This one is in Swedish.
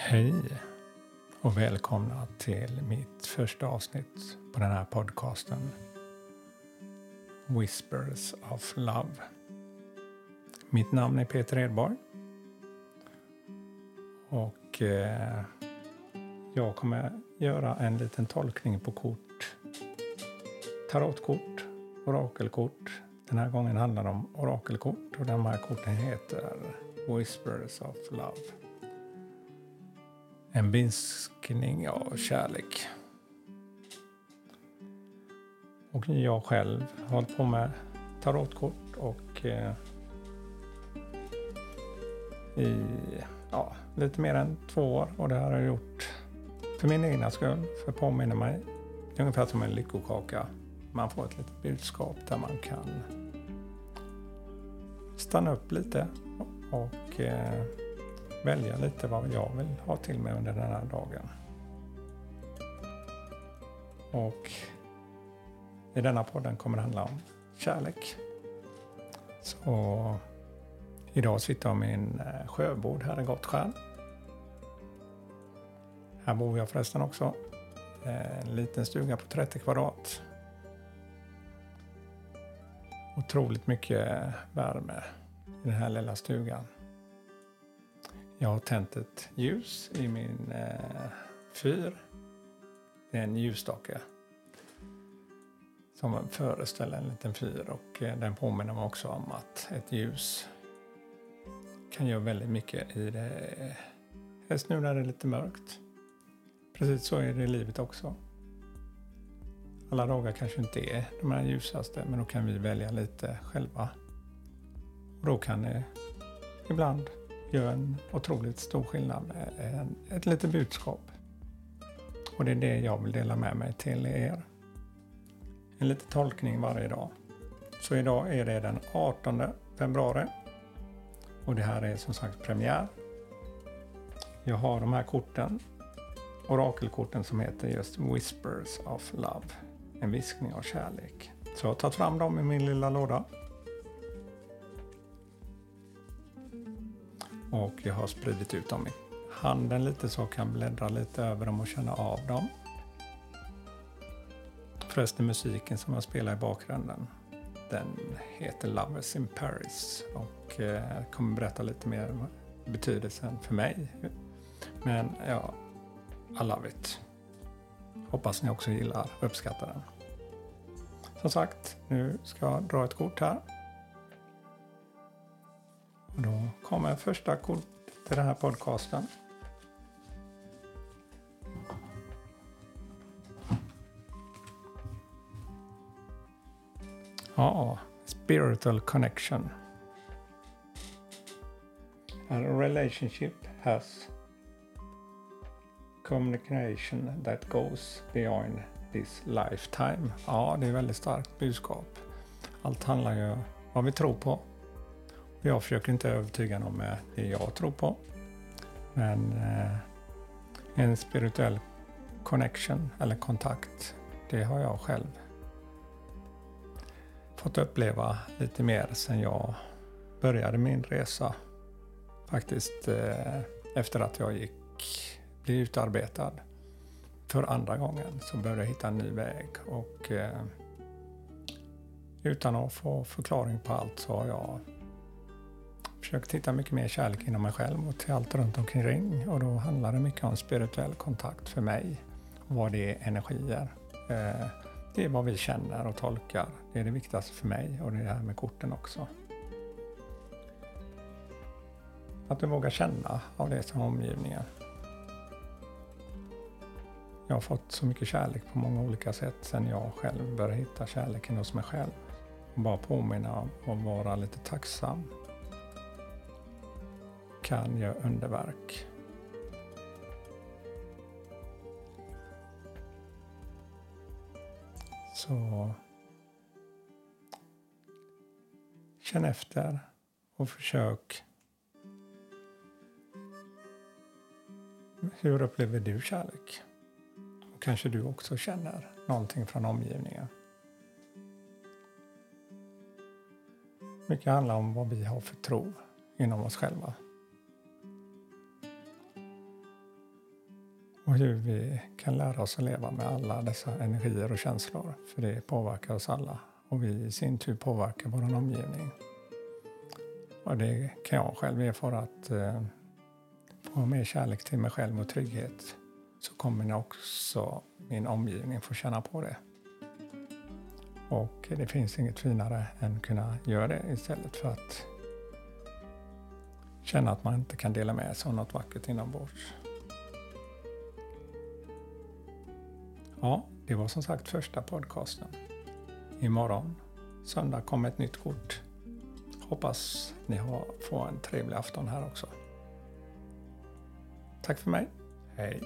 Hej och välkomna till mitt första avsnitt på den här podcasten Whispers of Love. Mitt namn är Peter Edborg och eh, jag kommer göra en liten tolkning på kort. Tarotkort, orakelkort. Den här gången handlar det om orakelkort och de här korten heter Whispers of Love. En viskning av kärlek. Och jag själv har hållit på med tarotkort och eh, i ja, lite mer än två år och det har jag gjort för min egna skull, för att påminna mig. Det är ungefär som en lyckokaka. Man får ett litet budskap där man kan stanna upp lite och eh, välja lite vad jag vill ha till mig under den här dagen. Och i denna podden kommer det handla om kärlek. Så idag sitter jag med min eh, sjöbord här i Gottskär. Här bor jag förresten också. Eh, en liten stuga på 30 kvadrat. Otroligt mycket värme i den här lilla stugan. Jag har tänt ett ljus i min eh, fyr. Det är en ljusstake som föreställer en liten fyr och eh, den påminner mig också om att ett ljus kan göra väldigt mycket i det. Helst nu när det är lite mörkt. Precis så är det i livet också. Alla dagar kanske inte är de här ljusaste men då kan vi välja lite själva. Och då kan det ibland gör en otroligt stor skillnad eh, med ett litet budskap. Och det är det jag vill dela med mig till er. En liten tolkning varje dag. Så idag är det den 18 februari. Och det här är som sagt premiär. Jag har de här korten, orakelkorten som heter just Whispers of Love. En viskning av kärlek. Så jag har tagit fram dem i min lilla låda. Och jag har spridit ut dem i handen lite så jag kan bläddra lite över dem och känna av dem. Förresten musiken som jag spelar i bakgrunden den heter Lovers in Paris och jag kommer berätta lite mer om betydelsen för mig. Men ja, I love it. Hoppas ni också gillar och uppskattar den. Som sagt, nu ska jag dra ett kort här. Och då kommer första kort till den här podcasten. Ja, spiritual connection. A relationship has communication that goes beyond this lifetime. Ja, det är väldigt starkt budskap. Allt handlar ju om vad vi tror på jag försöker inte övertyga någon med det jag tror på. Men eh, en spirituell connection eller kontakt, det har jag själv fått uppleva lite mer sen jag började min resa. Faktiskt eh, efter att jag gick, blev utarbetad för andra gången så började jag hitta en ny väg och eh, utan att få förklaring på allt så har jag försökt hitta mycket mer kärlek inom mig själv och till allt runt omkring. Och då handlar det mycket om spirituell kontakt för mig. Vad det är energier. Eh, det är vad vi känner och tolkar. Det är det viktigaste för mig och det är det här med korten också. Att du vågar känna av det som omgivningen. Jag har fått så mycket kärlek på många olika sätt sedan jag själv började hitta kärleken hos mig själv. Och bara påminna om att vara lite tacksam kan göra underverk. Så känn efter och försök. Hur upplever du kärlek? Och kanske du också känner någonting från omgivningen. Mycket handlar om vad vi har för tro inom oss själva. Och hur vi kan lära oss att leva med alla dessa energier och känslor. För det påverkar oss alla och vi i sin tur påverkar vår omgivning. Och det kan jag själv erfara att eh, få mer kärlek till mig själv och trygghet så kommer också min omgivning få känna på det. Och det finns inget finare än att kunna göra det istället för att känna att man inte kan dela med sig av något vackert inombords. Ja, det var som sagt första podcasten. Imorgon, söndag, kommer ett nytt kort. Hoppas ni har, får en trevlig afton här också. Tack för mig. Hej!